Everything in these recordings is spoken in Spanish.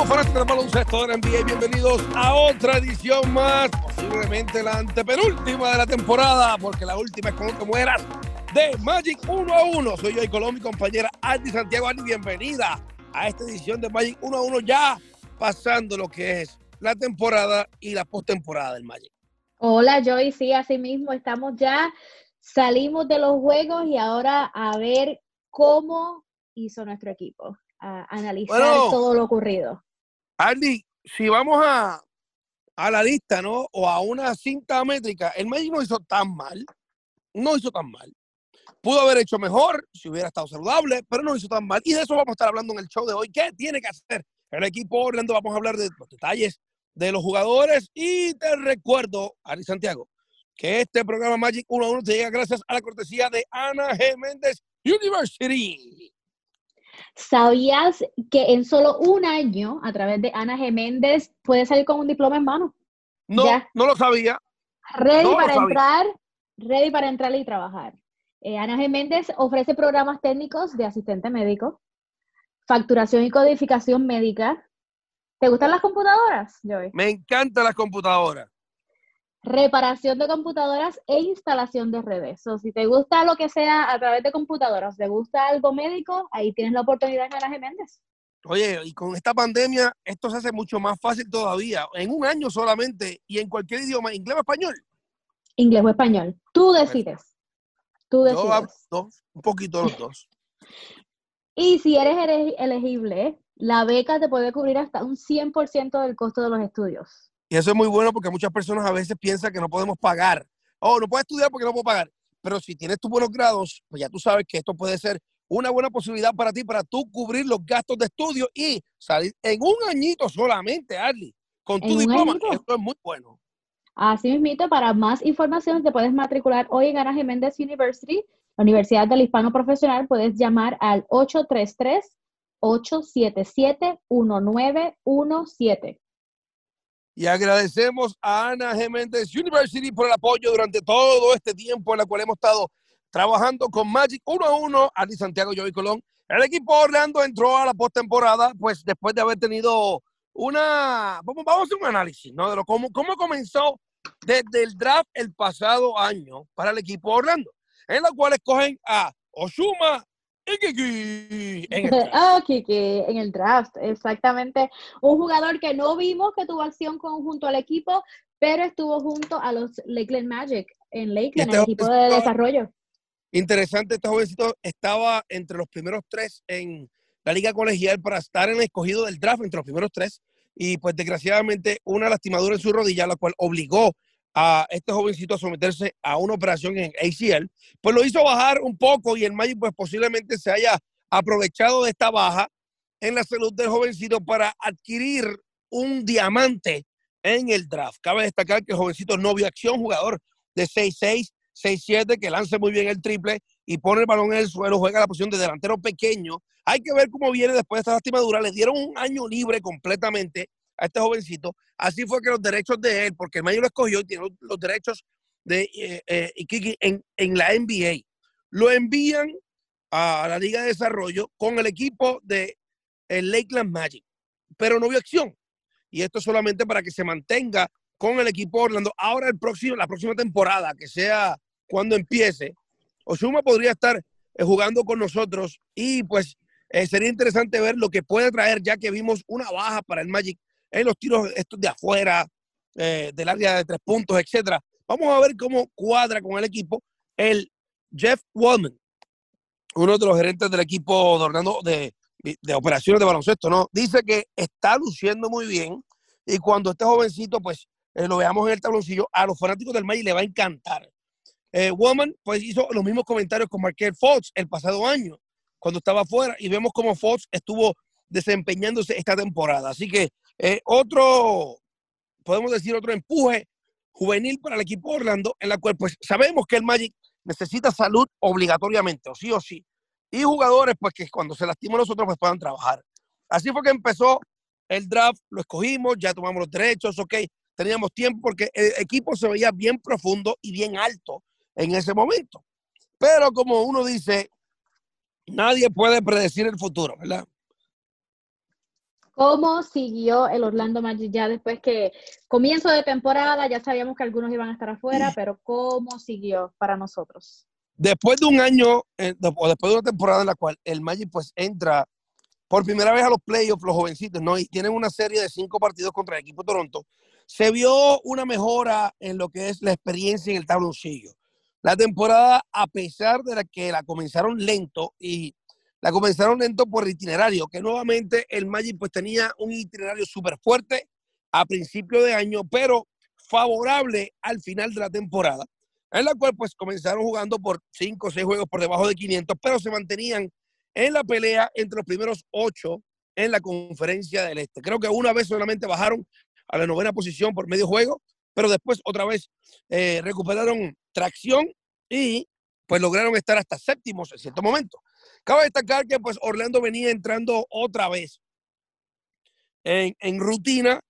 Saludos fanáticos del baloncesto de la NBA, bienvenidos a otra edición más, posiblemente la antepenúltima de la temporada, porque la última es como que mueras, de Magic 1 a 1. Soy yo y con mi compañera Andy Santiago. Andy, bienvenida a esta edición de Magic 1 a 1, ya pasando lo que es la temporada y la postemporada del Magic. Hola Joy, sí, así mismo estamos ya, salimos de los juegos y ahora a ver cómo hizo nuestro equipo a analizar todo lo ocurrido. Andy, si vamos a, a la lista, ¿no? O a una cinta métrica, el Magic no hizo tan mal, no hizo tan mal. Pudo haber hecho mejor si hubiera estado saludable, pero no hizo tan mal. Y de eso vamos a estar hablando en el show de hoy. ¿Qué tiene que hacer el equipo Orlando? Vamos a hablar de los detalles de los jugadores. Y te recuerdo, Ari Santiago, que este programa Magic 1 a 1 te llega gracias a la cortesía de Ana G. Méndez University. ¿Sabías que en solo un año, a través de Ana G. Méndez, puedes salir con un diploma en mano? No, no lo sabía. Ready para entrar, ready para entrar y trabajar. Eh, Ana G. Méndez ofrece programas técnicos de asistente médico, facturación y codificación médica. ¿Te gustan las computadoras, Joey? Me encantan las computadoras reparación de computadoras e instalación de redes. O si te gusta lo que sea a través de computadoras, te gusta algo médico, ahí tienes la oportunidad en Jiménez. Oye, y con esta pandemia esto se hace mucho más fácil todavía, en un año solamente y en cualquier idioma, inglés o español. Inglés o español. Tú decides. Tú decides. dos, un poquito los dos. Y si eres elegible, la beca te puede cubrir hasta un 100% del costo de los estudios. Y eso es muy bueno porque muchas personas a veces piensan que no podemos pagar. Oh, no puedes estudiar porque no puedo pagar. Pero si tienes tus buenos grados, pues ya tú sabes que esto puede ser una buena posibilidad para ti, para tú cubrir los gastos de estudio y salir en un añito solamente, Arly, con tu diploma. Esto es muy bueno. Así mismo, para más información te puedes matricular hoy en Ana Jiménez University, la Universidad del Hispano Profesional. Puedes llamar al 833 877 1917 y agradecemos a Ana Geméndez University por el apoyo durante todo este tiempo en el cual hemos estado trabajando con Magic uno a uno. Andy Santiago, Joey Colón. El equipo Orlando entró a la postemporada, pues después de haber tenido una. Vamos, vamos a hacer un análisis, ¿no? De lo, cómo, cómo comenzó desde el draft el pasado año para el equipo Orlando, en la cual escogen a Oshuma en el, ah, en el draft, exactamente. Un jugador que no vimos que tuvo acción conjunto al equipo, pero estuvo junto a los Lakeland Magic en Lakeland, el este equipo de desarrollo. Interesante, este jovencito estaba entre los primeros tres en la liga colegial para estar en el escogido del draft, entre los primeros tres, y pues desgraciadamente una lastimadura en su rodilla, la cual obligó a este jovencito a someterse a una operación en ACL, pues lo hizo bajar un poco y el Magic pues posiblemente se haya aprovechado de esta baja en la salud del jovencito para adquirir un diamante en el draft. Cabe destacar que el jovencito no vio acción, jugador de 6'6, 6'7, que lanza muy bien el triple y pone el balón en el suelo, juega la posición de delantero pequeño. Hay que ver cómo viene después de esta lastimadura. Le dieron un año libre completamente a este jovencito. Así fue que los derechos de él, porque el mayor lo escogió y tiene los, derechos de eh, eh, en, en la NBA, lo envían a la Liga de Desarrollo con el equipo de el Lakeland Magic, pero no vio acción. Y esto solamente para que se mantenga con el equipo Orlando. Ahora el próximo, la próxima temporada, que sea cuando empiece, Osuma podría estar eh, jugando con nosotros y pues sería interesante ver lo que puede traer, ya que vimos una baja para el Magic en los tiros estos de afuera, eh, del área de tres puntos, etcétera. Vamos a ver cómo cuadra con el equipo el Jeff Wallman, uno de los gerentes del equipo de de, de operaciones de baloncesto, ¿no? Dice que está luciendo muy bien y cuando este jovencito, pues, eh, lo veamos en el tabloncillo, a los fanáticos del Magic le va a encantar. Eh, Woman, pues, hizo los mismos comentarios con Markel Fox el pasado año, cuando estaba afuera, y vemos cómo Fox estuvo desempeñándose esta temporada. Así que eh, otro, podemos decir, otro empuje juvenil para el equipo Orlando, en la cual pues sabemos que el Magic necesita salud obligatoriamente, o sí o sí. Y jugadores, pues que cuando se lastiman nosotros, pues puedan trabajar. Así fue que empezó el draft, lo escogimos, ya tomamos los derechos, ok, teníamos tiempo porque el equipo se veía bien profundo y bien alto en ese momento. Pero como uno dice, nadie puede predecir el futuro, ¿verdad? ¿Cómo siguió el Orlando Magic ya después que comienzo de temporada, ya sabíamos que algunos iban a estar afuera, pero cómo siguió para nosotros? Después de un año, eh, o después de una temporada en la cual el Magic pues entra por primera vez a los playoffs, los jovencitos, ¿no? Y tienen una serie de cinco partidos contra el equipo de Toronto, se vio una mejora en lo que es la experiencia en el tabloncillo. La temporada, a pesar de la que la comenzaron lento y la comenzaron lento por itinerario, que nuevamente el Magic pues tenía un itinerario súper fuerte a principio de año, pero favorable al final de la temporada, en la cual pues comenzaron jugando por 5 o 6 juegos por debajo de 500, pero se mantenían en la pelea entre los primeros 8 en la conferencia del Este. Creo que una vez solamente bajaron a la novena posición por medio juego, pero después otra vez eh, recuperaron tracción y pues lograron estar hasta séptimos en cierto momento. Cabe destacar que pues Orlando venía entrando otra vez en, rutina.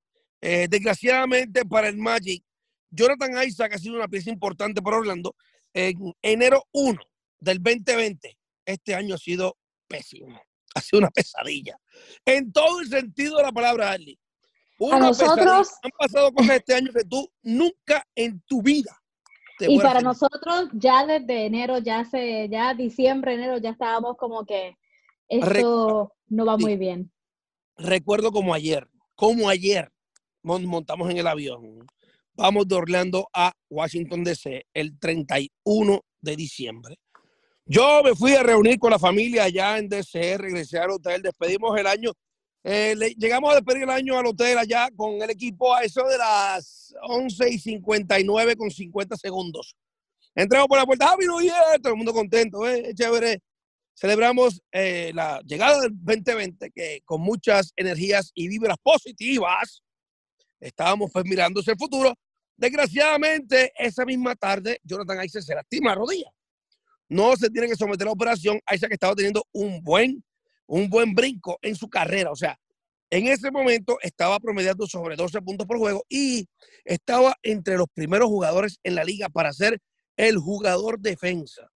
Eh, desgraciadamente para el Magic, Jonathan Isaac ha sido una pieza importante para Orlando. En enero 1 del 2020, este año ha sido pésimo. Ha sido una pesadilla. En todo el sentido de la palabra, Arlie. a nosotros han pasado cosas este año que tú nunca en tu vida y para nosotros ya desde enero, ya se, ya diciembre, enero, ya estábamos como que esto no va muy bien. Recuerdo como ayer, como ayer montamos en el avión. Vamos de Orlando a Washington DC el 31 de diciembre. Yo me fui a reunir con la familia allá en DC, regresé al hotel, despedimos el año eh, llegamos a despedir el año al hotel allá con el equipo a eso de las 11 y 59 con 50 segundos. Entramos por la puerta, Happy New Year, todo el mundo contento, ¿eh? chévere. Celebramos eh, la llegada del 2020 que con muchas energías y vibras positivas estábamos pues mirando hacia el futuro. Desgraciadamente, esa misma tarde, Jonathan Isaac se lastima la rodilla. No se tiene que someter a la operación. Isaac estaba teniendo un buen un buen brinco en su carrera. O sea, en ese momento estaba promediando sobre 12 puntos por juego y estaba entre los primeros jugadores en la liga para ser el jugador defensa.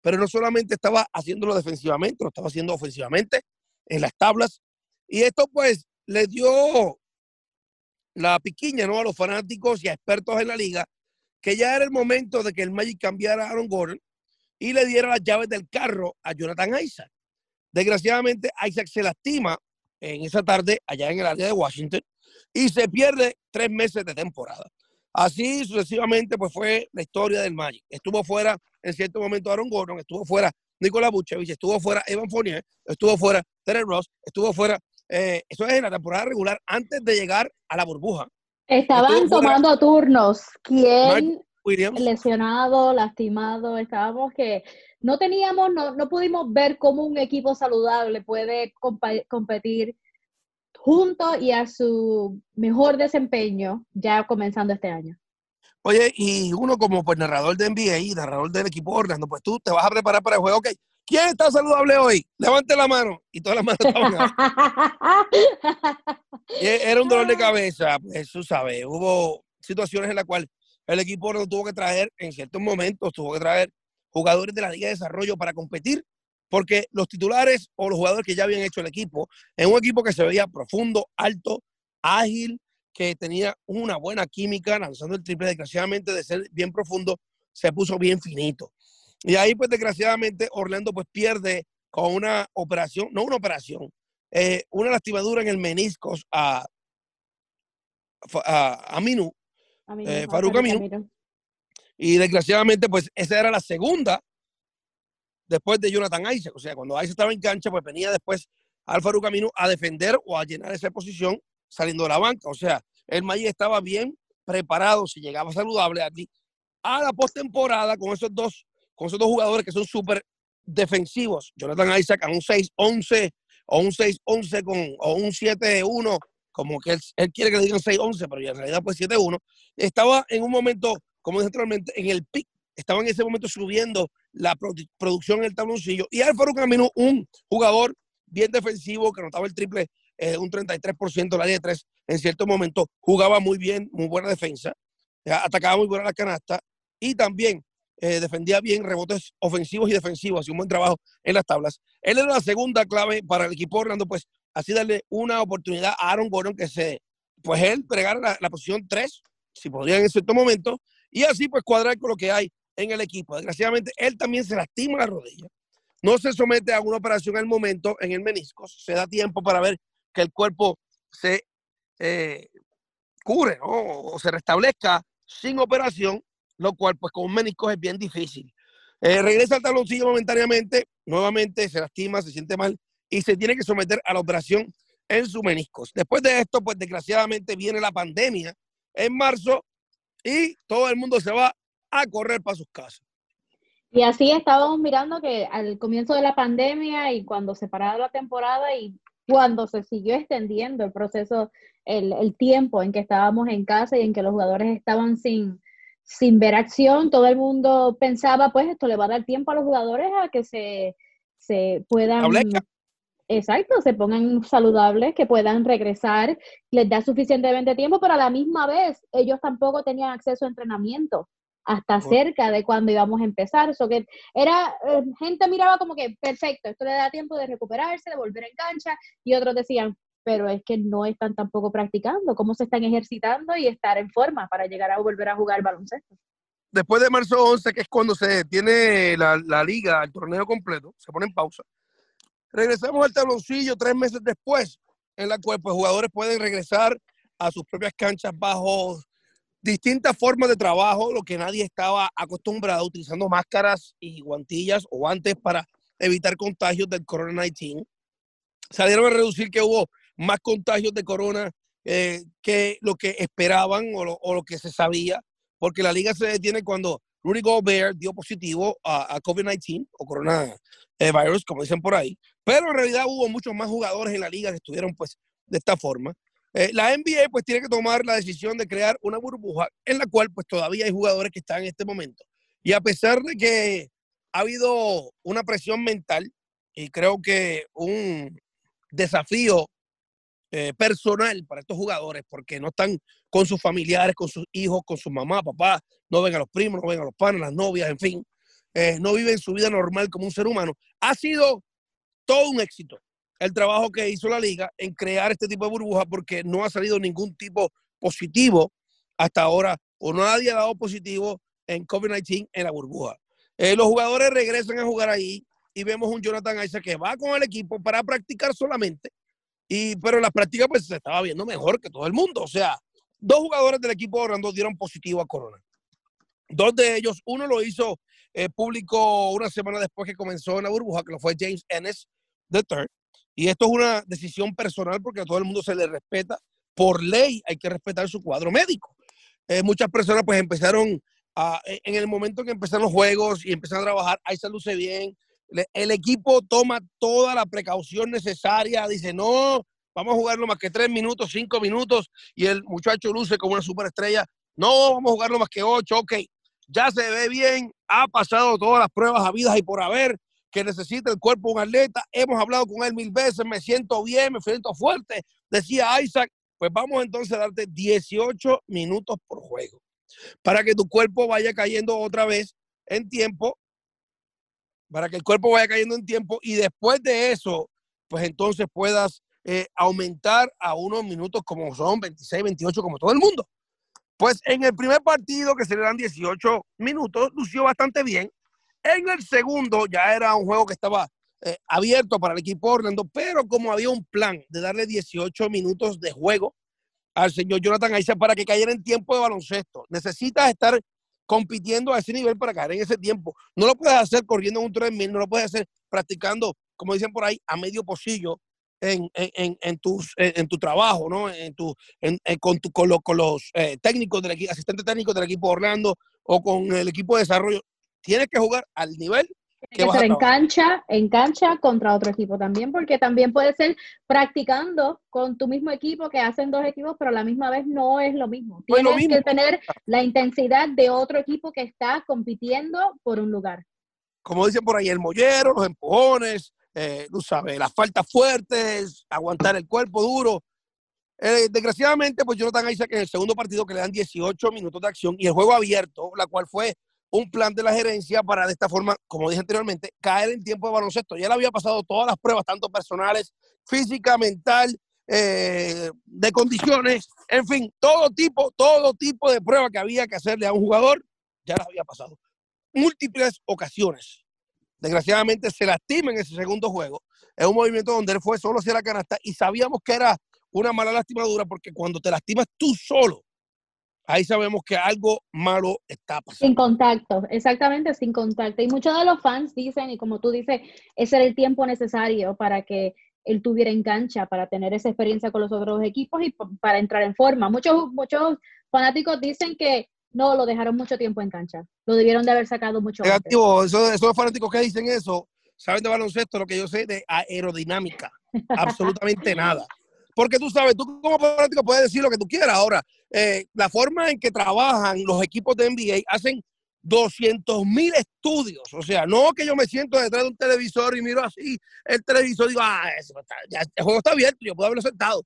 Pero no solamente estaba haciéndolo defensivamente, lo estaba haciendo ofensivamente en las tablas. Y esto pues le dio la piquiña ¿no? a los fanáticos y a expertos en la liga que ya era el momento de que el Magic cambiara a Aaron Gordon y le diera las llaves del carro a Jonathan Isaac. Desgraciadamente, Isaac se lastima en esa tarde allá en el área de Washington y se pierde tres meses de temporada. Así sucesivamente, pues fue la historia del Magic. Estuvo fuera en cierto momento Aaron Gordon, estuvo fuera Nicolás Buchevich, estuvo fuera Evan Fournier, estuvo fuera Terry Ross, estuvo fuera, eh, eso es en la temporada regular antes de llegar a la burbuja. Estaban tomando turnos. ¿Quién lesionado, lastimado? Estábamos que no teníamos, no, no pudimos ver cómo un equipo saludable puede competir junto y a su mejor desempeño ya comenzando este año. Oye, y uno como pues narrador de NBA y narrador del equipo Orlando, pues tú te vas a preparar para el juego. Ok, ¿quién está saludable hoy? Levante la mano. Y todas las manos estaban Era un dolor de cabeza, pues tú sabes. Hubo situaciones en las cuales el equipo no tuvo que traer, en ciertos momentos, tuvo que traer jugadores de la Liga de Desarrollo para competir, porque los titulares o los jugadores que ya habían hecho el equipo, en un equipo que se veía profundo, alto, ágil, que tenía una buena química, lanzando el triple, desgraciadamente de ser bien profundo, se puso bien finito. Y ahí, pues, desgraciadamente, Orlando pues pierde con una operación, no una operación, eh, una lastimadura en el meniscos a, a, a Minu, eh, Faruk Aminu, y desgraciadamente, pues esa era la segunda después de Jonathan Isaac. O sea, cuando Isaac estaba en cancha, pues venía después Alfaro Camino a defender o a llenar esa posición saliendo de la banca. O sea, el Maggi estaba bien preparado si llegaba saludable aquí a la postemporada con esos dos, con esos dos jugadores que son súper defensivos. Jonathan Isaac a un 6-11 o un 6-11 con, o un 7-1, como que él, él, quiere que le digan 6-11, pero en realidad pues 7-1. Estaba en un momento como dije anteriormente, en el pic, estaba en ese momento subiendo la producción en el tabloncillo. Y Alfaro Camino, un jugador bien defensivo que anotaba el triple, eh, un 33% la de 3, en cierto momento jugaba muy bien, muy buena defensa, atacaba muy buena la canasta y también eh, defendía bien rebotes ofensivos y defensivos, hacía un buen trabajo en las tablas. Él era la segunda clave para el equipo Orlando, pues así darle una oportunidad a Aaron Gordon que se, pues él pregara la, posición 3, si podría en cierto momento, y así pues cuadrar con lo que hay en el equipo. Desgraciadamente, él también se lastima la rodilla. No se somete a una operación al momento en el menisco. Se da tiempo para ver que el cuerpo se eh, cure o se restablezca sin operación, lo cual pues con un menisco es bien difícil. Eh, regresa al taloncillo momentáneamente, nuevamente se lastima, se siente mal y se tiene que someter a la operación en su meniscos. Después de esto, pues desgraciadamente viene la pandemia en marzo y todo el mundo se va a correr para sus casas. Y así estábamos mirando que al comienzo de la pandemia y cuando se paraba la temporada y cuando se siguió extendiendo el proceso, el, el tiempo en que estábamos en casa y en que los jugadores estaban sin, sin ver acción, todo el mundo pensaba, pues esto le va a dar tiempo a los jugadores a que se, se puedan... Exacto, se pongan saludables, que puedan regresar, les da suficientemente tiempo, pero a la misma vez ellos tampoco tenían acceso a entrenamiento hasta cerca de cuando íbamos a empezar. Eso que era, eh, gente miraba como que perfecto, esto le da tiempo de recuperarse, de volver en cancha, y otros decían, pero es que no están tampoco practicando, cómo se están ejercitando y estar en forma para llegar a volver a jugar baloncesto. Después de marzo 11, que es cuando se tiene la, la liga, el torneo completo, se pone en pausa Regresamos al tabloncillo tres meses después, en la cual pues, jugadores pueden regresar a sus propias canchas bajo distintas formas de trabajo, lo que nadie estaba acostumbrado, utilizando máscaras y guantillas o guantes para evitar contagios del COVID-19. Salieron a reducir que hubo más contagios de corona eh, que lo que esperaban o lo, que se sabía, porque la liga se detiene cuando Rudy Gobert dio positivo a, COVID-19 o coronavirus, como dicen por ahí, pero en realidad hubo muchos más jugadores en la liga que estuvieron pues de esta forma. Eh, la NBA pues tiene que tomar la decisión de crear una burbuja en la cual pues todavía hay jugadores que están en este momento. Y a pesar de que ha habido una presión mental y creo que un desafío eh, personal para estos jugadores porque no están con sus familiares, con sus hijos, con su mamá, papá, no ven a los primos, no ven a los panes, las novias, en fin, eh, no viven su vida normal como un ser humano. Ha sido todo un éxito el trabajo que hizo la liga en crear este tipo de burbuja porque no ha salido ningún tipo positivo hasta ahora o nadie ha dado positivo en COVID-19 en la burbuja. Eh, los jugadores regresan a jugar ahí y vemos un Jonathan Isaac que va con el equipo para practicar solamente, y, pero en la práctica pues se estaba viendo mejor que todo el mundo. O sea, dos jugadores del equipo de Orlando dieron positivo a Corona. Dos de ellos, uno lo hizo eh, público una semana después que comenzó en la burbuja, que lo fue James Ennis III. Y esto es una decisión personal porque a todo el mundo se le respeta. Por ley hay que respetar su cuadro médico. Eh, muchas personas pues empezaron en el momento que empezaron los juegos y empezaron a trabajar, ahí se bien. El equipo toma toda la precaución necesaria, dice, no, vamos a jugarlo más que tres minutos, cinco minutos, y el muchacho luce como una superestrella, no, vamos a jugarlo más que ocho, ok, ya se ve bien, ha pasado todas las pruebas habidas y por haber, que necesita el cuerpo un atleta, hemos hablado con él mil veces, me siento bien, me siento fuerte, decía Isaac, pues vamos entonces a darte 18 minutos por juego, para que tu cuerpo vaya cayendo otra vez en tiempo, para que el cuerpo vaya cayendo en tiempo y después de eso, pues entonces puedas eh, aumentar a unos minutos como son 26, 28, como todo el mundo. Pues en el primer partido, que se le dan 18 minutos, lució bastante bien. En el segundo ya era un juego que estaba eh, abierto para el equipo Orlando, pero como había un plan de darle 18 minutos de juego al señor Jonathan Isaac para que cayera en tiempo de baloncesto, necesitas estar compitiendo a ese nivel para caer en ese tiempo. No lo puedes hacer corriendo en un 3000, no lo puedes hacer practicando, como dicen por ahí, a medio pocillo en, en, en, tus, en, tu trabajo, ¿no? En tu, con, tu, con, con los eh, técnicos del equipo, asistentes técnicos del equipo Orlando o con el equipo de desarrollo. Tienes que jugar al nivel que, que ser en cancha, en cancha contra otro equipo también, porque también puede ser practicando con tu mismo equipo que hacen dos equipos, pero a la misma vez no es lo mismo. Tienes que tener la intensidad de otro equipo que está compitiendo por un lugar. Como dicen por ahí, el mollero, los empujones, eh, tú sabes, las faltas fuertes, aguantar el cuerpo duro. Eh, desgraciadamente, pues Jonathan Isaac en el segundo partido que le dan 18 minutos de acción y el juego abierto, la cual fue un plan de la gerencia para de esta forma, como dije anteriormente, caer en tiempo de baloncesto. Ya le había pasado todas las pruebas, tanto personales, física, mental, eh, de condiciones, en fin, todo tipo, todo tipo de prueba que había que hacerle a un jugador, ya las había pasado. Múltiples ocasiones. Desgraciadamente se lastima en ese segundo juego. Es un movimiento donde él fue solo hacia la canasta y sabíamos que era una mala lastimadura porque cuando te lastimas tú solo, ahí sabemos que algo malo está pasando. Sin contacto, exactamente, sin contacto. Y muchos de los fans dicen, y como tú dices, ese era el tiempo necesario para que él tuviera en cancha, para tener esa experiencia con los otros equipos y para entrar en forma. Muchos, muchos fanáticos dicen que no, lo dejaron mucho tiempo en cancha. Lo debieron de haber sacado mucho Negativo, Eso, esos fanáticos que dicen eso, saben de baloncesto lo que yo sé de aerodinámica. Absolutamente nada. Porque tú sabes, tú como fanático puedes decir lo que tú quieras. Ahora, eh, la forma en que trabajan los equipos de NBA hacen 200 mil estudios. O sea, no que yo me siento detrás de un televisor y miro así el televisor y digo, ah, el juego está abierto, yo puedo haberlo sentado.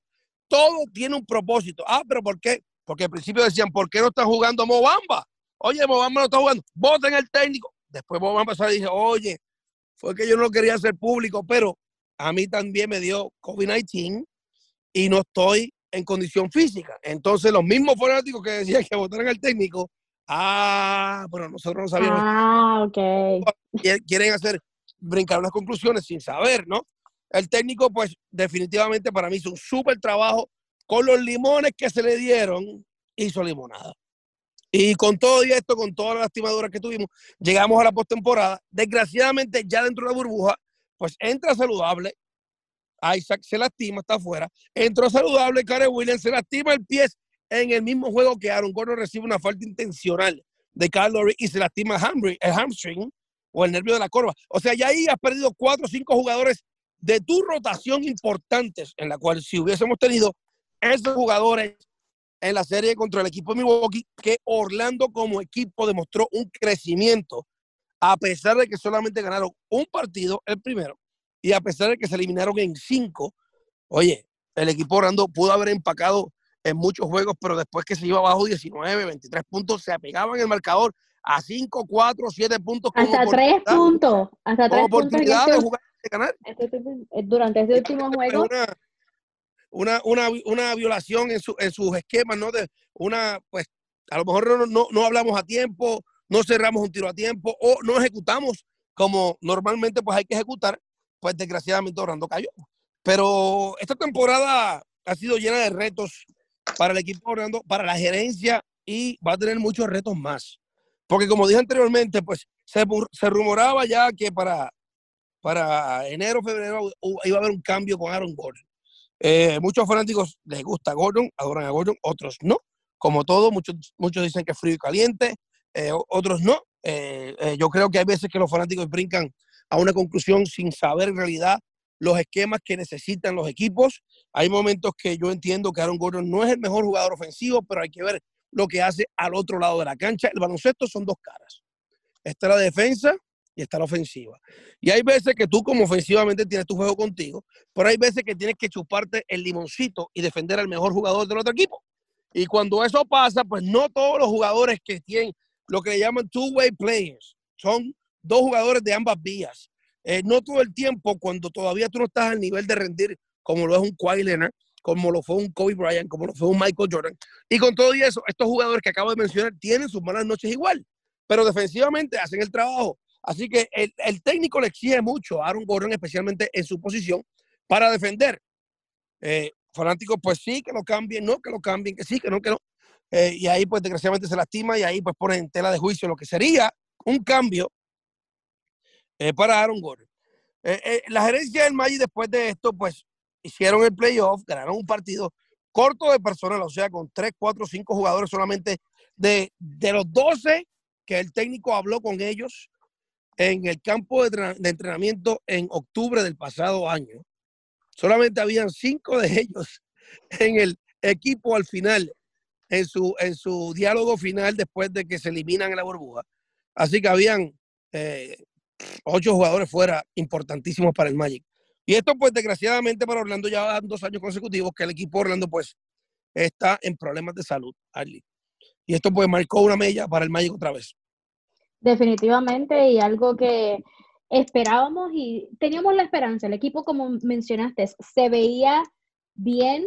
Todo tiene un propósito. Ah, pero ¿por qué? Porque al principio decían, ¿por qué no está jugando Mobamba? Oye, Mobamba no está jugando. Voten el técnico. Después Mobamba y dije, oye, fue que yo no quería hacer público, pero a mí también me dio COVID-19 y no estoy en condición física. Entonces, los mismos fanáticos que decían que votaran al técnico, ah, pero nosotros no sabíamos. Ah, ok. Quieren hacer, brincar unas conclusiones sin saber, ¿no? El técnico, pues, definitivamente para mí hizo un súper trabajo. Con los limones que se le dieron, hizo limonada. Y con todo esto, con todas las lastimaduras que tuvimos, llegamos a la postemporada. Desgraciadamente, ya dentro de la burbuja, pues entra saludable, Isaac se lastima, está afuera. Entró saludable, Karen Williams se lastima el pie en el mismo juego que Aaron Gordon recibe una falta intencional de Kyle y se lastima el hamstring o el nervio de la corva. O sea, ya ahí has perdido cuatro o cinco jugadores de tu rotación importantes, en la cual si hubiésemos tenido esos jugadores en la serie contra el equipo de Milwaukee, que Orlando como equipo demostró un crecimiento, a pesar de que solamente ganaron un partido, el primero, y a pesar de que se eliminaron en cinco, oye, el equipo Orlando pudo haber empacado en muchos juegos, pero después que se iba abajo 19, 23 puntos, se apegaban el marcador a 5, 4, 7 puntos. Hasta 3 puntos. Hasta 3 puntos. de este jugar de ganar. Este durante ese último juego. Una, una, una, violación en, su, en sus esquemas, ¿no? De una, pues, a lo mejor no, no, no hablamos a tiempo, no cerramos un tiro a tiempo o no ejecutamos como normalmente pues hay que ejecutar pues desgraciadamente Orlando cayó. Pero esta temporada ha sido llena de retos para el equipo Orlando, para la gerencia y va a tener muchos retos más. Porque como dije anteriormente, pues se, se rumoraba ya que para, para enero, febrero iba a haber un cambio con Aaron Gordon. Eh, muchos fanáticos les gusta Gordon, adoran a Gordon, otros no. Como todo, muchos, muchos dicen que es frío y caliente, eh, otros no. Eh, yo creo que hay veces que los fanáticos brincan a una conclusión sin saber en realidad los esquemas que necesitan los equipos. Hay momentos que yo entiendo que Aaron Gordon no es el mejor jugador ofensivo, pero hay que ver lo que hace al otro lado de la cancha. El baloncesto son dos caras. Está la defensa y está la ofensiva. Y hay veces que tú como ofensivamente tienes tu juego contigo, pero hay veces que tienes que chuparte el limoncito y defender al mejor jugador del otro equipo. Y cuando eso pasa, pues no todos los jugadores que tienen lo que llaman two-way players son dos jugadores de ambas vías. Eh, no todo el tiempo, cuando todavía tú no estás al nivel de rendir como lo es un Kawhi Leonard, como lo fue un Kobe Bryant, como lo fue un Michael Jordan. Y con todo y eso, estos jugadores que acabo de mencionar tienen sus malas noches igual, pero defensivamente hacen el trabajo. Así que el, técnico le exige mucho a Aaron Gordon, especialmente en su posición, para defender. Eh, fanáticos, pues sí, que lo cambien, no, que lo cambien, que sí, que no, que no. Eh, y ahí, pues desgraciadamente se lastima y ahí, pues ponen en tela de juicio lo que sería un cambio eh, para Aaron Gordon. Eh, eh, la gerencia del Magic después de esto, pues hicieron el playoff, ganaron un partido corto de personal, o sea, con 3, 4, 5 jugadores solamente de, de los 12 que el técnico habló con ellos en el campo de, entrenamiento en octubre del pasado año. Solamente habían 5 de ellos en el equipo al final, en su, en su diálogo final después de que se eliminan en la burbuja. Así que habían ocho jugadores fuera importantísimos para el Magic. Y esto, pues, desgraciadamente para Orlando ya dan dos años consecutivos que el equipo Orlando, pues, está en problemas de salud, Y esto, pues, marcó una mella para el Magic otra vez. Definitivamente, y algo que esperábamos y teníamos la esperanza. El equipo, como mencionaste, se veía bien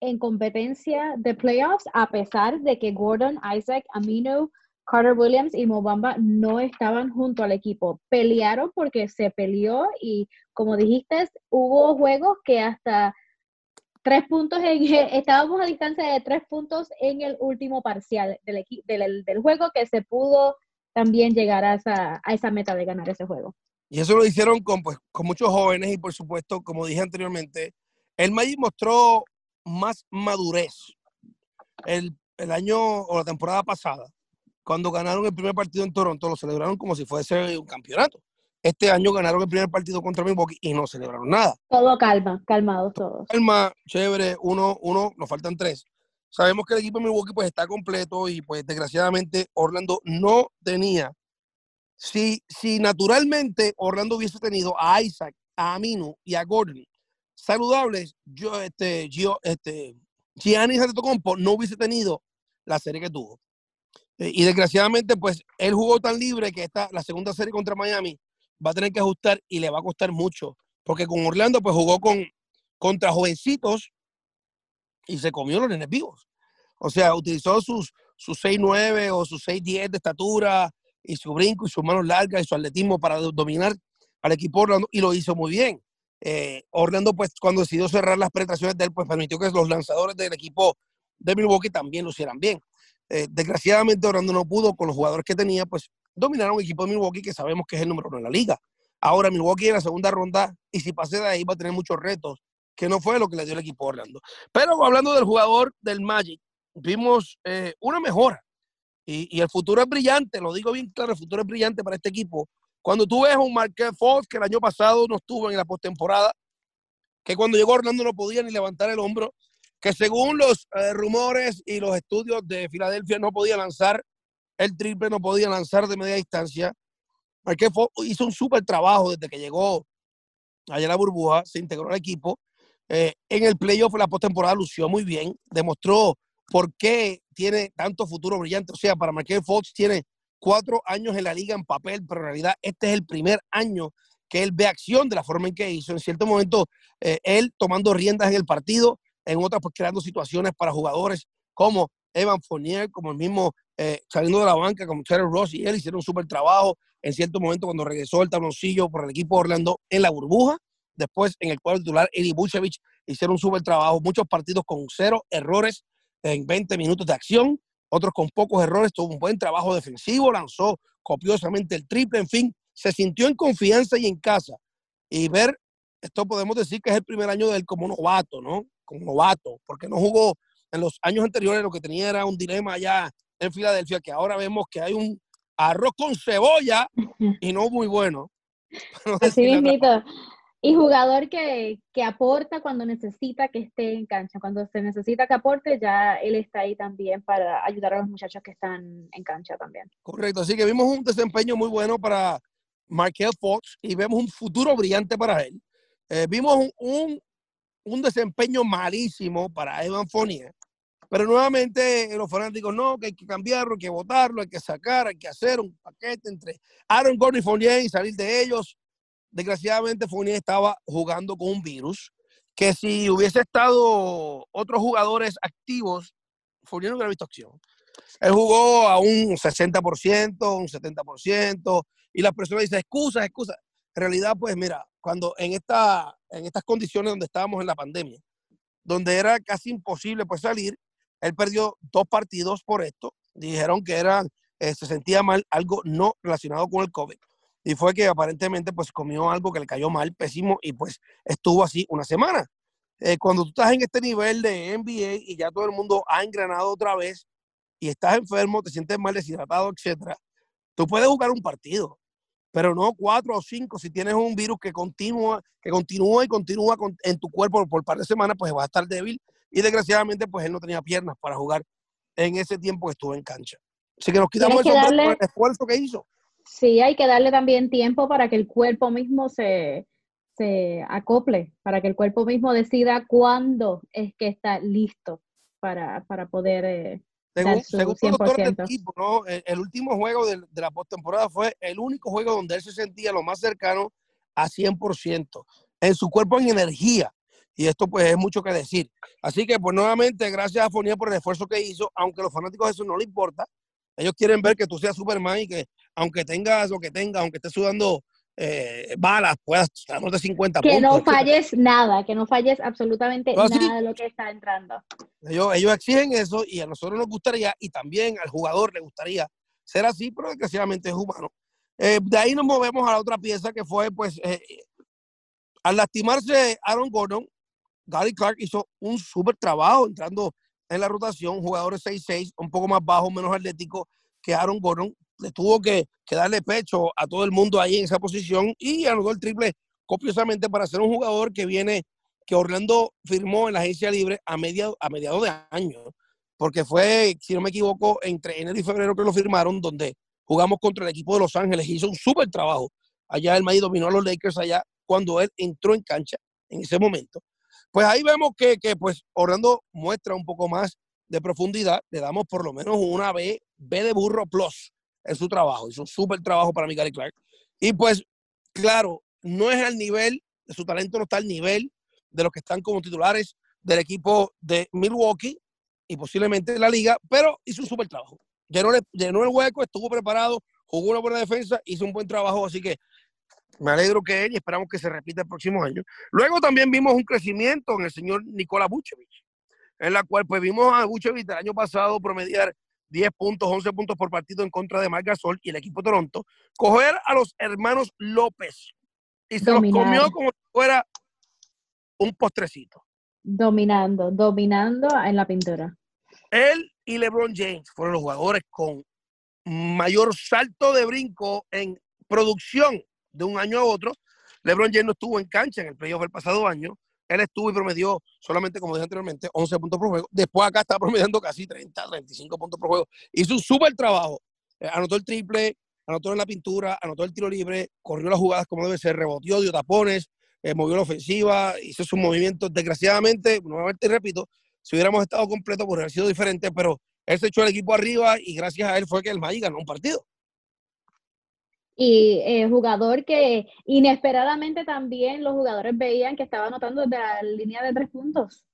en competencia de playoffs, a pesar de que Gordon, Isaac, Amino, Carter Williams y Mobamba no estaban junto al equipo. Pelearon porque se peleó y, como dijiste, hubo juegos que hasta tres puntos, en, estábamos a distancia de tres puntos en el último parcial del, del, juego que se pudo también llegar a esa, a esa meta de ganar ese juego. Y eso lo hicieron con, pues, con muchos jóvenes y por supuesto, como dije anteriormente, el Magic mostró más madurez el, el año o la temporada pasada. Cuando ganaron el primer partido en Toronto, lo celebraron como si fuese un campeonato. Este año ganaron el primer partido contra Milwaukee y no celebraron nada. Todo calma, calmados todos. Calma, chévere, uno, uno, nos faltan tres. Sabemos que el equipo de Milwaukee pues está completo y pues desgraciadamente Orlando no tenía. Si, si naturalmente Orlando hubiese tenido a Isaac, a Aminu y a Gordon saludables, yo, este, yo, este, Giannis Antetokounmpo no hubiese tenido la serie que tuvo. Eh, y desgraciadamente, pues, él jugó tan libre que esta, la segunda serie contra Miami va a tener que ajustar y le va a costar mucho. Porque con Orlando, pues, jugó con, contra jovencitos y se comió los nenes vivos. O sea, utilizó sus, sus 6'9 o sus 6'10 de estatura y su brinco y sus manos largas y su atletismo para dominar al equipo Orlando y lo hizo muy bien. Eh, Orlando, pues, cuando decidió cerrar las penetraciones de él, pues permitió que los lanzadores del equipo de Milwaukee también lo hicieran bien. Eh, desgraciadamente, Orlando no pudo con los jugadores que tenía, pues dominar un equipo de Milwaukee que sabemos que es el número uno en la liga. Ahora Milwaukee en la segunda ronda, y si pase de ahí va a tener muchos retos, que no fue lo que le dio el equipo Orlando. Pero hablando del jugador del Magic, vimos eh, una mejora. Y, el futuro es brillante, lo digo bien claro, el futuro es brillante para este equipo. Cuando tú ves un Marquette Fox que el año pasado no estuvo en la postemporada, que cuando llegó Orlando no podía ni levantar el hombro, que según los eh, rumores y los estudios de Filadelfia no podía lanzar el triple, no podía lanzar de media distancia. Marqués hizo un súper trabajo desde que llegó allá a la burbuja, se integró al equipo. Eh, en el playoff, la postemporada lució muy bien, demostró por qué tiene tanto futuro brillante. O sea, para Marqués Fox tiene cuatro años en la liga en papel, pero en realidad este es el primer año que él ve acción de la forma en que hizo. En cierto momento, eh, él tomando riendas en el partido, en otras pues creando situaciones para jugadores como Evan Fournier, como el mismo eh, saliendo de la banca, como Terry Ross y él hicieron un súper trabajo en cierto momento cuando regresó el tabloncillo por el equipo de Orlando en la burbuja. Después en el cuadro titular, Eddie Buchevich hicieron un súper trabajo. Muchos partidos con cero errores en 20 minutos de acción, otros con pocos errores. Tuvo un buen trabajo defensivo, lanzó copiosamente el triple, en fin, se sintió en confianza y en casa. Y ver, esto podemos decir que es el primer año de él como novato, ¿no? Como novato, porque no jugó en los años anteriores, lo que tenía era un dilema allá en Filadelfia, que ahora vemos que hay un arroz con cebolla y no muy bueno. Así mismito. Y jugador que, que, aporta cuando necesita que esté en cancha. Cuando se necesita que aporte, ya él está ahí también para ayudar a los muchachos que están en cancha también. Correcto. Así que vimos un desempeño muy bueno para Markel Fox y vemos un futuro brillante para él. Eh, vimos un, un desempeño malísimo para Evan Fournier. Pero nuevamente los fanáticos, no, que hay que cambiarlo, hay que votarlo, hay que sacar, hay que hacer un paquete entre Aaron Gordon y Fournier y salir de ellos. Desgraciadamente Fournier estaba jugando con un virus que si hubiese estado otros jugadores activos, Fournier no hubiera visto acción. Él jugó a un 60%, un 70%, y las personas dicen, excusas, excusas. En realidad, pues mira, cuando en, esta, en estas condiciones donde estábamos en la pandemia, donde era casi imposible pues salir, él perdió dos partidos por esto. Dijeron que era, eh, se sentía mal, algo no relacionado con el COVID. Y fue que aparentemente pues comió algo que le cayó mal, pésimo, y pues estuvo así una semana. Eh, cuando tú estás en este nivel de NBA y ya todo el mundo ha engranado otra vez y estás enfermo, te sientes mal deshidratado, etcétera, tú puedes jugar un partido pero no cuatro o cinco. Si tienes un virus que continúa, que continúa y continúa en tu cuerpo por par de semanas, pues vas a estar débil. Y desgraciadamente, pues él no tenía piernas para jugar en ese tiempo que estuvo en cancha. Así que nos quitamos el esfuerzo que hizo. Sí, hay que darle también tiempo para que el cuerpo mismo se, se acople, para que el cuerpo mismo decida cuándo es que está listo para, para poder eh, Según, según el doctor del equipo, ¿no? el, último juego de, de la postemporada fue el único juego donde él se sentía lo más cercano a 100% en su cuerpo en energía. Y esto pues es mucho que decir. Así que pues nuevamente gracias a Fournier por el esfuerzo que hizo, aunque a los fanáticos de eso no le importa. Ellos quieren ver que tú seas Superman y que aunque tengas lo que tengas, aunque estés sudando eh, balas, puedas de 50 que no falles nada, que no falles absolutamente nada de lo que está entrando. Ellos, ellos exigen eso y a nosotros nos gustaría y también al jugador le gustaría ser así, pero desgraciadamente es humano. Eh, de ahí nos movemos a la otra pieza que fue, pues, eh, al lastimarse Aaron Gordon, Gary Clark hizo un súper trabajo entrando en la rotación, jugadores 6-6, un poco más bajo, menos atlético que Aaron Gordon, le tuvo que, darle pecho a todo el mundo ahí en esa posición y anotó el triple copiosamente para ser un jugador que viene, que Orlando firmó en la agencia libre a, media, a mediados de año, porque fue, si no me equivoco, entre enero y febrero que lo firmaron, donde jugamos contra el equipo de Los Ángeles, hizo un súper trabajo. Allá el Miami dominó a los Lakers allá cuando él entró en cancha en ese momento. Pues ahí vemos que, que pues Orlando muestra un poco más de profundidad, le damos por lo menos una B, B de burro plus en su trabajo. Hizo un súper trabajo para Miguel Clark. Y pues, claro, no es al nivel, su talento no está al nivel de los que están como titulares del equipo de Milwaukee y posiblemente de la liga, pero hizo un súper trabajo. Llenó, llenó el hueco, estuvo preparado, jugó una buena defensa, hizo un buen trabajo, así que me alegro que él y esperamos que se repita el próximo año. Luego también vimos un crecimiento en el señor Nikola Vucevic, en la cual pues vimos a Vucevic el año pasado promediar 10 puntos, 11 puntos por partido en contra de Marc Gasol y el equipo Toronto, coger a los hermanos López y se los comió como si fuera un postrecito. Dominando, dominando en la pintura. Él y LeBron James fueron los jugadores con mayor salto de brinco en producción de un año a otro. LeBron James no estuvo en cancha en el playoff del pasado año, él estuvo y promedió solamente, como dije anteriormente, 11 puntos por juego. Después acá está promediando casi 30, 35 puntos por juego. Hizo un súper trabajo. Eh, anotó el triple, anotó en la pintura, anotó el tiro libre, corrió las jugadas como debe ser, reboteó, dio tapones, eh, movió la ofensiva, hizo sus movimientos. Desgraciadamente, nuevamente repito, si hubiéramos estado completos, pues hubiera sido diferente, pero él se echó el equipo arriba y gracias a él fue que el Magic ganó un partido y eh, jugador que inesperadamente también los jugadores veían que estaba anotando desde la línea de tres puntos.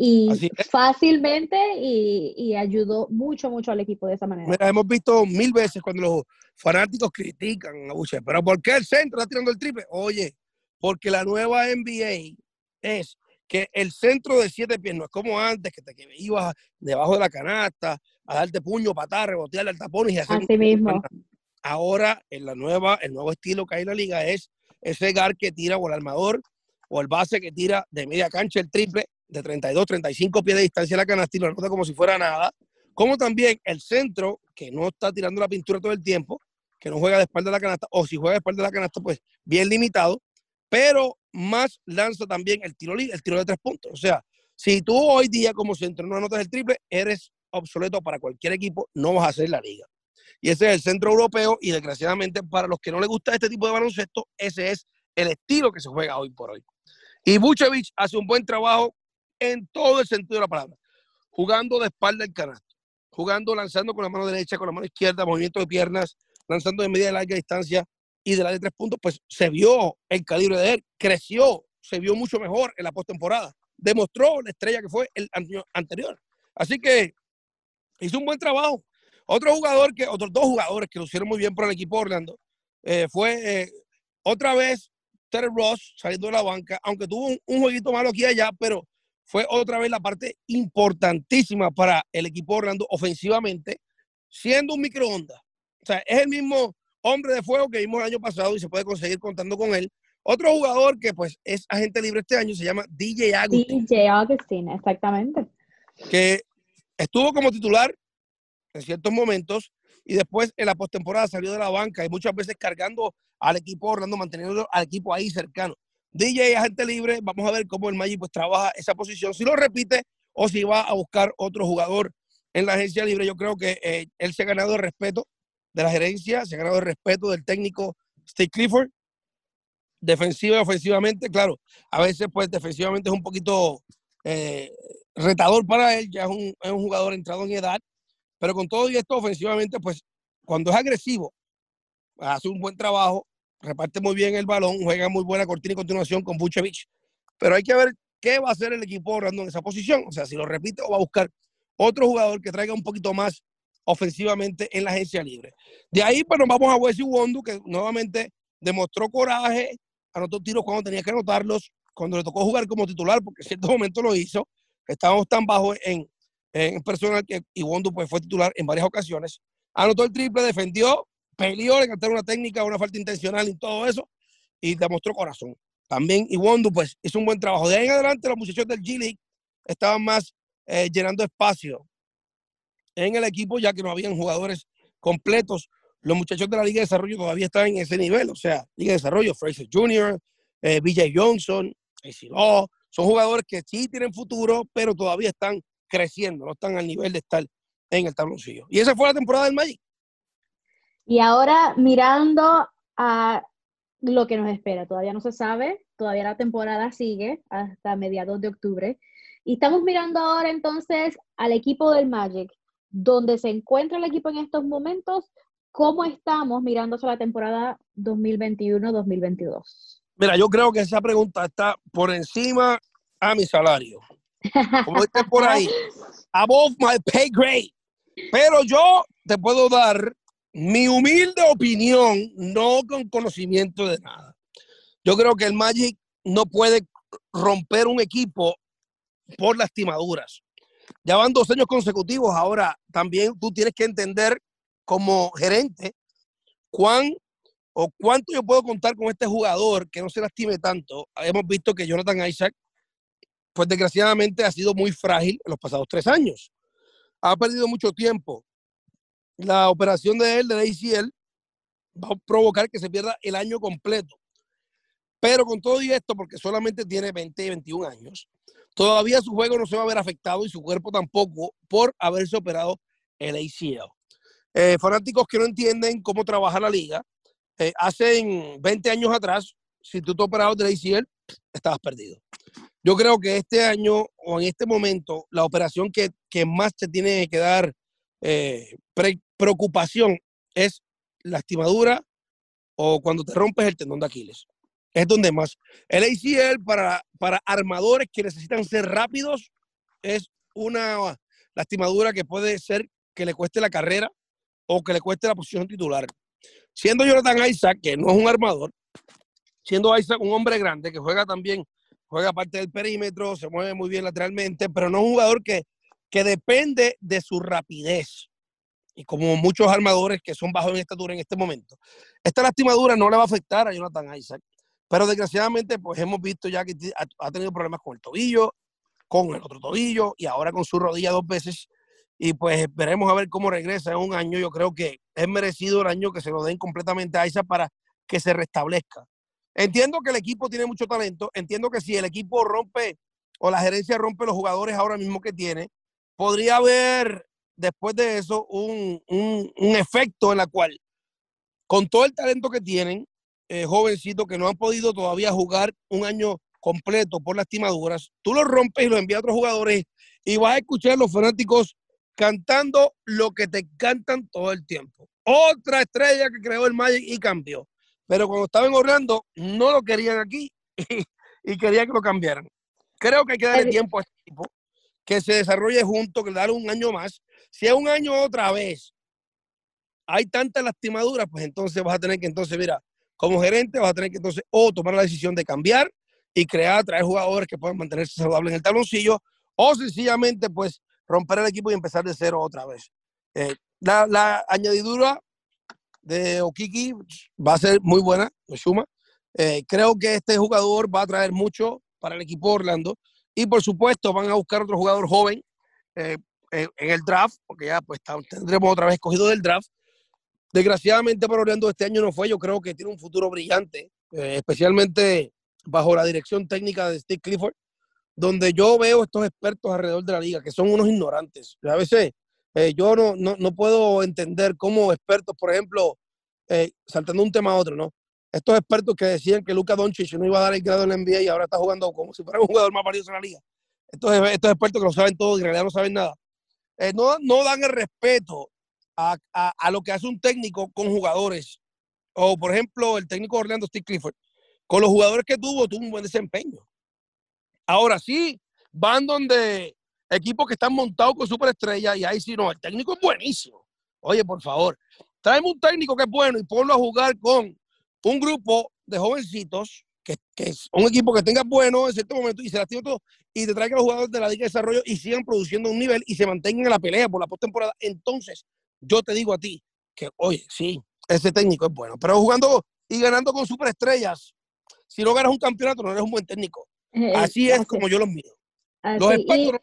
Y fácilmente y, ayudó mucho, mucho al equipo de esa manera. Mira, hemos visto mil veces cuando los fanáticos critican a Boucher, pero ¿por qué el centro está tirando el triple? Oye, porque la nueva NBA es que el centro de siete pies no es como antes, que te que ibas debajo de la canasta a darte puño, patar, rebotearle al tapón y hacer... Así mismo. Ahora, en la nueva, el nuevo estilo que hay en la liga es ese gar que tira o el armador o el base que tira de media cancha el triple de 32, 35 pies de distancia a la canasta y lo anota como si fuera nada. Como también el centro que no está tirando la pintura todo el tiempo, que no juega de espalda de la canasta, o si juega de espalda de la canasta, pues bien limitado, pero más lanza también el tiro, el tiro de tres puntos. O sea, si tú hoy día como centro no anotas el triple, eres obsoleto para cualquier equipo, no vas a hacer la liga y ese es el centro europeo y desgraciadamente para los que no les gusta este tipo de baloncesto, ese es el estilo que se juega hoy por hoy. Y Vucevic hace un buen trabajo en todo el sentido de la palabra, jugando de espalda el canasto, jugando, lanzando con la mano derecha, con la mano izquierda, movimiento de piernas, lanzando de media y larga distancia y de la de tres puntos, pues se vio el calibre de él, creció, se vio mucho mejor en la postemporada, demostró la estrella que fue el año anterior. Así que hizo un buen trabajo otro jugador que, otros dos jugadores que lucieron muy bien por el equipo Orlando eh, fue eh, otra vez Terry Ross saliendo de la banca, aunque tuvo un, jueguito malo aquí y allá, pero fue otra vez la parte importantísima para el equipo Orlando ofensivamente, siendo un microondas. O sea, es el mismo hombre de fuego que vimos el año pasado y se puede conseguir contando con él. Otro jugador que pues es agente libre este año se llama DJ Agustín. DJ Agustín, exactamente. Que estuvo como titular en ciertos momentos y después en la postemporada salió de la banca y muchas veces cargando al equipo Orlando, manteniendo al equipo ahí cercano. DJ agente libre, vamos a ver cómo el Magic pues trabaja esa posición, si lo repite o si va a buscar otro jugador en la agencia libre. Yo creo que eh, él se ha ganado el respeto de la gerencia, se ha ganado el respeto del técnico Steve Clifford, defensiva y ofensivamente, claro, a veces pues defensivamente es un poquito eh, retador para él, ya es un, es un jugador entrado en edad, Pero con todo y esto, ofensivamente, pues cuando es agresivo, hace un buen trabajo, reparte muy bien el balón, juega muy buena cortina y continuación con Vucevic. Pero hay que ver qué va a hacer el equipo Orlando en esa posición. O sea, si lo repite o va a buscar otro jugador que traiga un poquito más ofensivamente en la agencia libre. De ahí, pues nos vamos a Wesley Wondu, que nuevamente demostró coraje, anotó tiros cuando tenía que anotarlos, cuando le tocó jugar como titular, porque en cierto momento lo hizo. Estábamos tan bajos en, en personal que Iwondo pues, fue titular en varias ocasiones. Anotó el triple, defendió, peleó, le cantaron una técnica, una falta intencional y todo eso, y demostró corazón. También Iwondo pues hizo un buen trabajo. De ahí en adelante los muchachos del G-League estaban más eh, llenando espacio en el equipo, ya que no habían jugadores completos. Los muchachos de la Liga de Desarrollo todavía están en ese nivel, o sea, Liga de Desarrollo, Fraser Jr., eh, BJ Johnson, AC son jugadores que sí tienen futuro, pero todavía están creciendo, no están al nivel de estar en el tabloncillo. Y esa fue la temporada del Magic. Y ahora mirando a lo que nos espera, todavía no se sabe, todavía la temporada sigue hasta mediados de octubre. Y estamos mirando ahora entonces al equipo del Magic, donde se encuentra el equipo en estos momentos, ¿cómo estamos mirando a la temporada 2021-2022? Mira, yo creo que esa pregunta está por encima a mi salario. Como dice por ahí, above my pay grade. Pero yo te puedo dar mi humilde opinión, no con conocimiento de nada. Yo creo que el Magic no puede romper un equipo por lastimaduras. Ya van dos años consecutivos. Ahora también tú tienes que entender como gerente cuán o cuánto yo puedo contar con este jugador que no se lastime tanto. Hemos visto que Jonathan Isaac pues desgraciadamente ha sido muy frágil en los pasados tres años. Ha perdido mucho tiempo. La operación de él, de ACL, va a provocar que se pierda el año completo. Pero con todo y esto, porque solamente tiene 20 y 21 años, todavía su juego no se va a ver afectado y su cuerpo tampoco por haberse operado el ACL. Eh, fanáticos que no entienden cómo trabaja la liga, eh, hace 20 años atrás, si tú te operado del ACL, estabas perdido. Yo creo que este año o en este momento la operación que, más te tiene que dar eh, preocupación es la estimadura o cuando te rompes el tendón de Aquiles. Es donde más. El ACL para, para armadores que necesitan ser rápidos es una lastimadura que puede ser que le cueste la carrera o que le cueste la posición titular. Siendo Jonathan Isaac, que no es un armador, siendo Isaac un hombre grande que juega también juega parte del perímetro, se mueve muy bien lateralmente, pero no es un jugador que, que depende de su rapidez. Y como muchos armadores que son bajos en estatura en este momento. Esta lastimadura no le va a afectar a Jonathan Isaac, pero desgraciadamente pues hemos visto ya que ha tenido problemas con el tobillo, con el otro tobillo y ahora con su rodilla dos veces. Y pues esperemos a ver cómo regresa en un año. Yo creo que es merecido el año que se lo den completamente a Isaac para que se restablezca. Entiendo que el equipo tiene mucho talento. Entiendo que si el equipo rompe o la gerencia rompe los jugadores ahora mismo que tiene, podría haber después de eso un, efecto en la cual, con todo el talento que tienen, eh, jovencitos que no han podido todavía jugar un año completo por lastimaduras, tú lo rompes y lo envías a otros jugadores y vas a escuchar a los fanáticos cantando lo que te cantan todo el tiempo. Otra estrella que creó el Magic y cambió. Pero cuando estaba en Orlando, no lo querían aquí y, querían que lo cambiaran. Creo que hay que darle tiempo a este equipo, que se desarrolle junto, que le darle un año más. Si es un año otra vez, hay tantas lastimaduras, pues entonces vas a tener que, entonces, mira, como gerente vas a tener que entonces o tomar la decisión de cambiar y crear, traer jugadores que puedan mantenerse saludables en el taloncillo, o sencillamente, pues, romper el equipo y empezar de cero otra vez. Eh, la, la, añadidura de Okiki va a ser muy buena, Shuma. Eh, creo que este jugador va a traer mucho para el equipo de Orlando. Y por supuesto van a buscar otro jugador joven eh, en, el draft, porque ya pues tendremos otra vez escogido del draft. Desgraciadamente para Orlando este año no fue, yo creo que tiene un futuro brillante, eh, especialmente bajo la dirección técnica de Steve Clifford, donde yo veo estos expertos alrededor de la liga que son unos ignorantes. A veces eh, yo no, no, no, puedo entender cómo expertos, por ejemplo, eh, saltando un tema a otro, ¿no? Estos expertos que decían que Luca Doncic no iba a dar el grado en la NBA y ahora está jugando como si fuera un jugador más valioso en la liga. Estos, estos expertos que lo saben todo y en realidad no saben nada. eh, no, no dan el respeto a, a, lo que hace un técnico con jugadores. O, por ejemplo, el técnico Orlando Steve Clifford. Con los jugadores que tuvo, tuvo un buen desempeño. Ahora sí, van donde equipos que están montados con superestrellas y ahí sí, no, el técnico es buenísimo. Oye, por favor, tráeme un técnico que es bueno y ponlo a jugar con un grupo de jovencitos que, es un equipo que tenga bueno en cierto momento y se lastima todo y te traiga los jugadores de la Liga de Desarrollo y sigan produciendo un nivel y se mantengan en la pelea por la postemporada. Entonces, yo te digo a ti que, oye, sí, ese técnico es bueno, pero jugando y ganando con superestrellas, si no ganas un campeonato, no eres un buen técnico. Eh, así es como yo los miro. los expertos no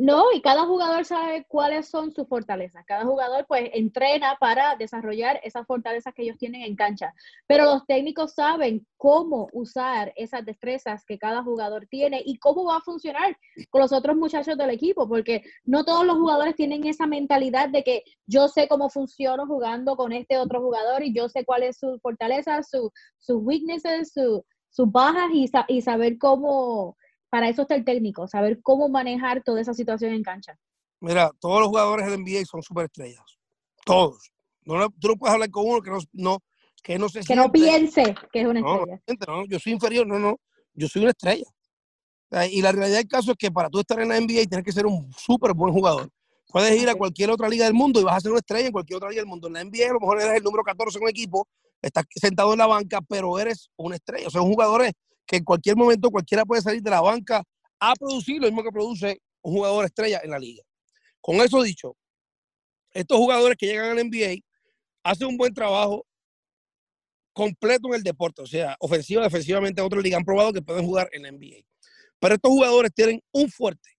no, y cada jugador sabe cuáles son sus fortalezas. Cada jugador pues entrena para desarrollar esas fortalezas que ellos tienen en cancha. Pero los técnicos saben cómo usar esas destrezas que cada jugador tiene y cómo va a funcionar con los otros muchachos del equipo, porque no todos los jugadores tienen esa mentalidad de que yo sé cómo funciono jugando con este otro jugador y yo sé cuáles son sus fortalezas, sus weaknesses, sus bajas y, y saber cómo para eso está el técnico, saber cómo manejar toda esa situación en cancha. Mira, todos los jugadores del NBA son superestrellas. Todos. No, tú no puedes hablar con uno que no, no que no se Que no piense que es una estrella. No, yo soy inferior, no, no. Yo soy una estrella. Y la realidad del caso es que para tú estar en la NBA tienes que ser un súper buen jugador. Puedes ir a cualquier otra liga del mundo y vas a ser una estrella en cualquier otra liga del mundo. En la NBA a lo mejor eres el número 14 en un equipo, estás sentado en la banca, pero eres una estrella. O sea, un jugador es que en cualquier momento cualquiera puede salir de la banca a producir lo mismo que produce un jugador estrella en la liga. Con eso dicho, estos jugadores que llegan al NBA hacen un buen trabajo completo en el deporte, o sea, ofensiva, defensivamente, otros ligas han probado que pueden jugar en la NBA. Pero estos jugadores tienen un fuerte.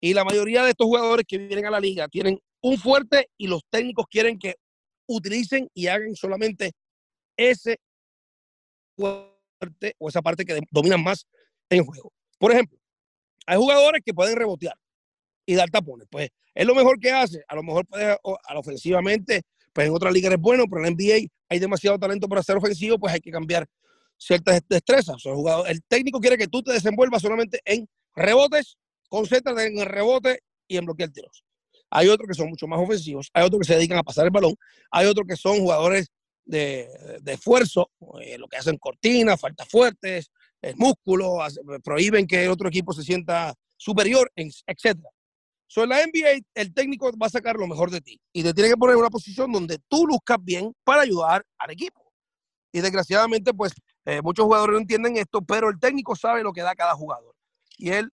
Y la mayoría de estos jugadores que vienen a la liga tienen un fuerte y los técnicos quieren que utilicen y hagan solamente ese o esa parte que dominan más en juego. Por ejemplo, hay jugadores que pueden rebotear y dar tapones. Pues es lo mejor que hace. A lo mejor puede, a ofensivamente, pues en otra liga es bueno, pero en la NBA hay demasiado talento para ser ofensivo, pues hay que cambiar ciertas destrezas. Jugador, el técnico quiere que tú te desenvuelvas solamente en rebotes, concéntrate en el rebote y en bloquear tiros. Hay otros que son mucho más ofensivos, hay otros que se dedican a pasar el balón, hay otros que son jugadores de, esfuerzo, eh, lo que hacen cortinas, faltas fuertes, el músculo, prohíben que el otro equipo se sienta superior, etc. So, en la NBA, el técnico va a sacar lo mejor de ti y te tiene que poner en una posición donde tú luzcas bien para ayudar al equipo. Y desgraciadamente, pues eh, muchos jugadores no entienden esto, pero el técnico sabe lo que da cada jugador. Y él,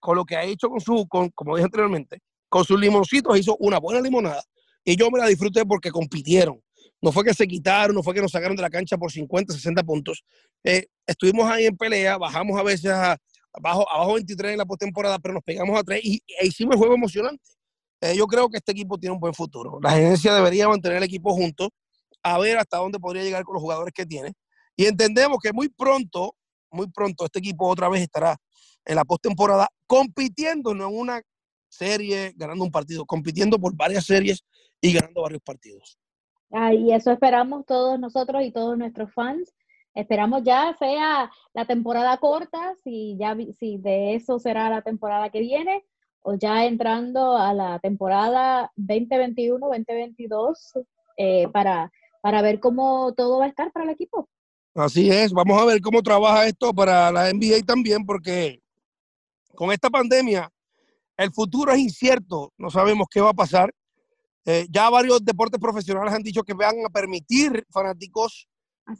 con lo que ha hecho con su, con, como dije anteriormente, con sus limoncitos hizo una buena limonada. Y yo me la disfruté porque compitieron. No fue que se quitaron, no fue que nos sacaron de la cancha por 50, 60 puntos. Eh, estuvimos ahí en pelea, bajamos a veces a, abajo, abajo 23 en la postemporada, pero nos pegamos a 3 y, e hicimos el juego emocionante. Eh, yo creo que este equipo tiene un buen futuro. La gerencia debería mantener el equipo junto, a ver hasta dónde podría llegar con los jugadores que tiene. Y entendemos que muy pronto, muy pronto, este equipo otra vez estará en la postemporada compitiendo, no en una serie, ganando un partido, compitiendo por varias series y ganando varios partidos y eso esperamos todos nosotros y todos nuestros fans. Esperamos ya sea la temporada corta, si ya si de eso será la temporada que viene, o ya entrando a la temporada 2021-2022 eh, para, para ver cómo todo va a estar para el equipo. Así es, vamos a ver cómo trabaja esto para la NBA también, porque con esta pandemia el futuro es incierto, no sabemos qué va a pasar. Eh, ya varios deportes profesionales han dicho que van a permitir fanáticos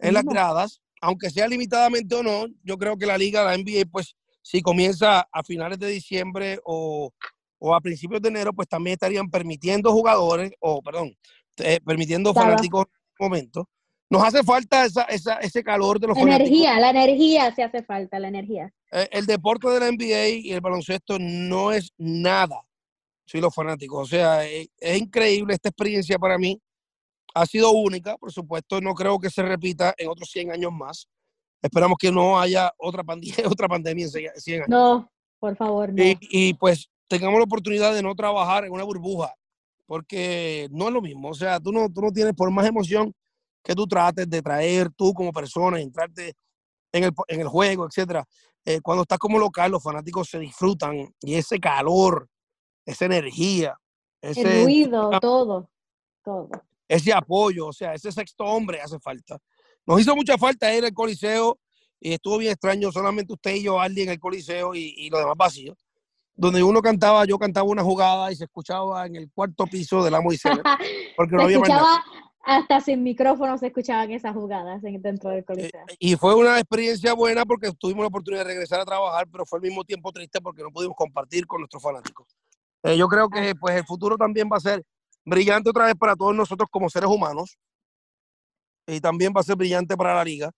en las gradas, aunque sea limitadamente o no. Yo creo que la liga, la NBA, pues si comienza a finales de diciembre o, a principios de enero, pues también estarían permitiendo jugadores, o perdón, eh, permitiendo fanáticos en este momento. Nos hace falta esa, esa, ese calor de los energía, la energía se hace falta, la energía. Eh, el deporte de la NBA y el baloncesto no es nada Sí, los fanáticos. O sea, es, increíble esta experiencia para mí. Ha sido única, por supuesto. No creo que se repita en otros 100 años más. Esperamos que no haya otra, pandemia, otra pandemia en 100 años. No, por favor, no. Y, pues tengamos la oportunidad de no trabajar en una burbuja, porque no es lo mismo. O sea, tú no, tú no tienes por más emoción que tú trates de traer tú como persona, entrarte en el, en el juego, etcétera. Eh, cuando estás como local, los fanáticos se disfrutan y ese calor esa energía, ese el ruido, todo, todo. Ese apoyo, o sea, ese sexto hombre hace falta. Nos hizo mucha falta ir al Coliseo y estuvo bien extraño, solamente usted y yo, alguien en el Coliseo y, y lo demás vacío. Donde uno cantaba, yo cantaba una jugada y se escuchaba en el cuarto piso del amo Isabel, porque no había escuchaba hasta sin micrófono se escuchaban esas jugadas dentro del eh, coliseo. Y fue una experiencia buena porque tuvimos la oportunidad de regresar a trabajar, pero fue al mismo tiempo triste porque no pudimos compartir con nuestros fanáticos. Eh, yo creo que pues el futuro también va a ser brillante otra vez para todos nosotros como seres humanos y también va a ser brillante para la liga.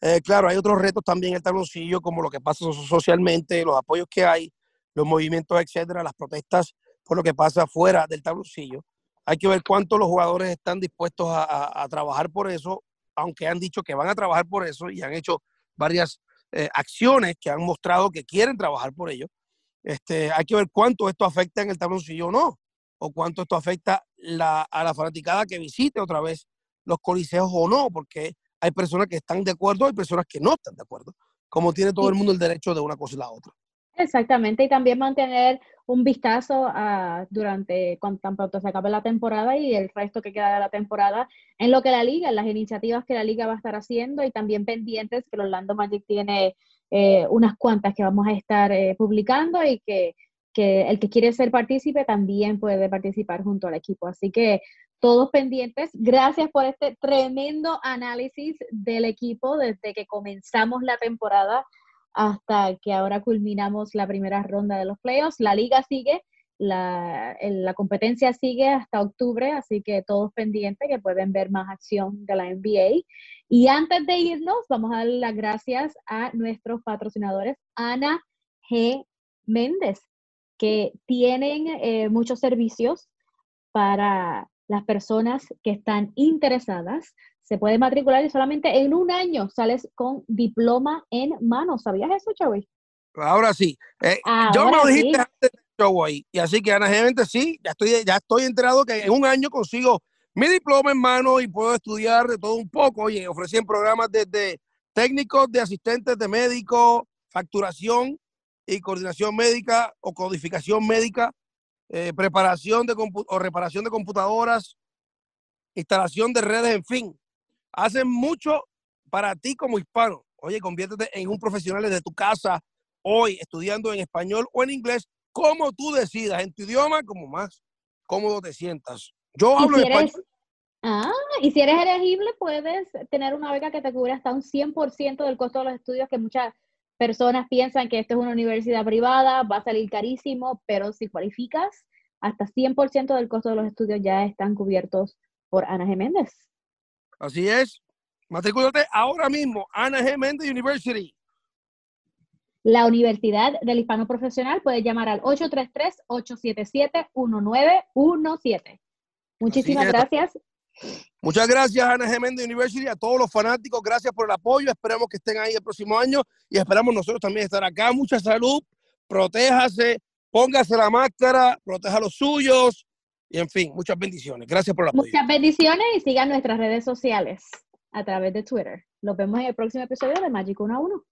Eh, claro, hay otros retos también en el tabloncillo, como lo que pasa socialmente, los apoyos que hay, los movimientos, etcétera, las protestas por lo que pasa fuera del tabloncillo. Hay que ver cuánto los jugadores están dispuestos a, trabajar por eso, aunque han dicho que van a trabajar por eso y han hecho varias eh, acciones que han mostrado que quieren trabajar por ello. Este, hay que ver cuánto esto afecta en el tabloncillo o no, o cuánto esto afecta a la fanaticada que visite otra vez los coliseos o no, porque hay personas que están de acuerdo, hay personas que no están de acuerdo, como tiene todo el mundo el derecho de una cosa y la otra. Exactamente, y también mantener un vistazo durante cuando tan pronto se acabe la temporada y el resto que queda de la temporada en lo que la liga, en las iniciativas que la liga va a estar haciendo y también pendientes que Orlando Magic tiene eh, unas cuantas que vamos a estar eh, publicando y que, que, el que quiere ser partícipe también puede participar junto al equipo. Así que todos pendientes. Gracias por este tremendo análisis del equipo desde que comenzamos la temporada hasta que ahora culminamos la primera ronda de los playoffs. La liga sigue, la, la, competencia sigue hasta octubre, así que todos pendientes que pueden ver más acción de la NBA. Y antes de irnos, vamos a dar las gracias a nuestros patrocinadores, Ana G. Méndez, que tienen eh, muchos servicios para las personas que están interesadas se puede matricular y solamente en un año sales con diploma en mano. ¿Sabías eso, Joey? Ahora sí. Eh, yo me lo dijiste antes del show ahí. Y así que, Ana, sí, ya estoy, ya estoy enterado que en un año consigo mi diploma en mano y puedo estudiar de todo un poco. Oye, ofrecían programas desde técnicos, de asistentes de médico, facturación y coordinación médica o codificación médica, eh, preparación de o reparación de computadoras, instalación de redes, en fin hacen mucho para ti como hispano. Oye, conviértete en un profesional desde tu casa hoy, estudiando en español o en inglés, como tú decidas, en tu idioma, como más cómodo te sientas. Yo hablo español. Ah, y si eres elegible, puedes tener una beca que te cubre hasta un 100% del costo de los estudios, que muchas personas piensan que esto es una universidad privada, va a salir carísimo, pero si cualificas, hasta 100% del costo de los estudios ya están cubiertos por Ana Geméndez. Así es. Matricúlate ahora mismo, Ana G. Mendes University. La Universidad del Hispano Profesional puede llamar al 833-877-1917. Muchísimas gracias. Muchas gracias, Ana G. Mendes University, a todos los fanáticos. Gracias por el apoyo. Esperamos que estén ahí el próximo año y esperamos nosotros también estar acá. Mucha salud, protéjase, póngase la máscara, proteja a los suyos y en fin, muchas bendiciones. Gracias por la. Muchas bendiciones y sigan nuestras redes sociales a través de Twitter. Nos vemos en el próximo episodio de Magic 1 a 1.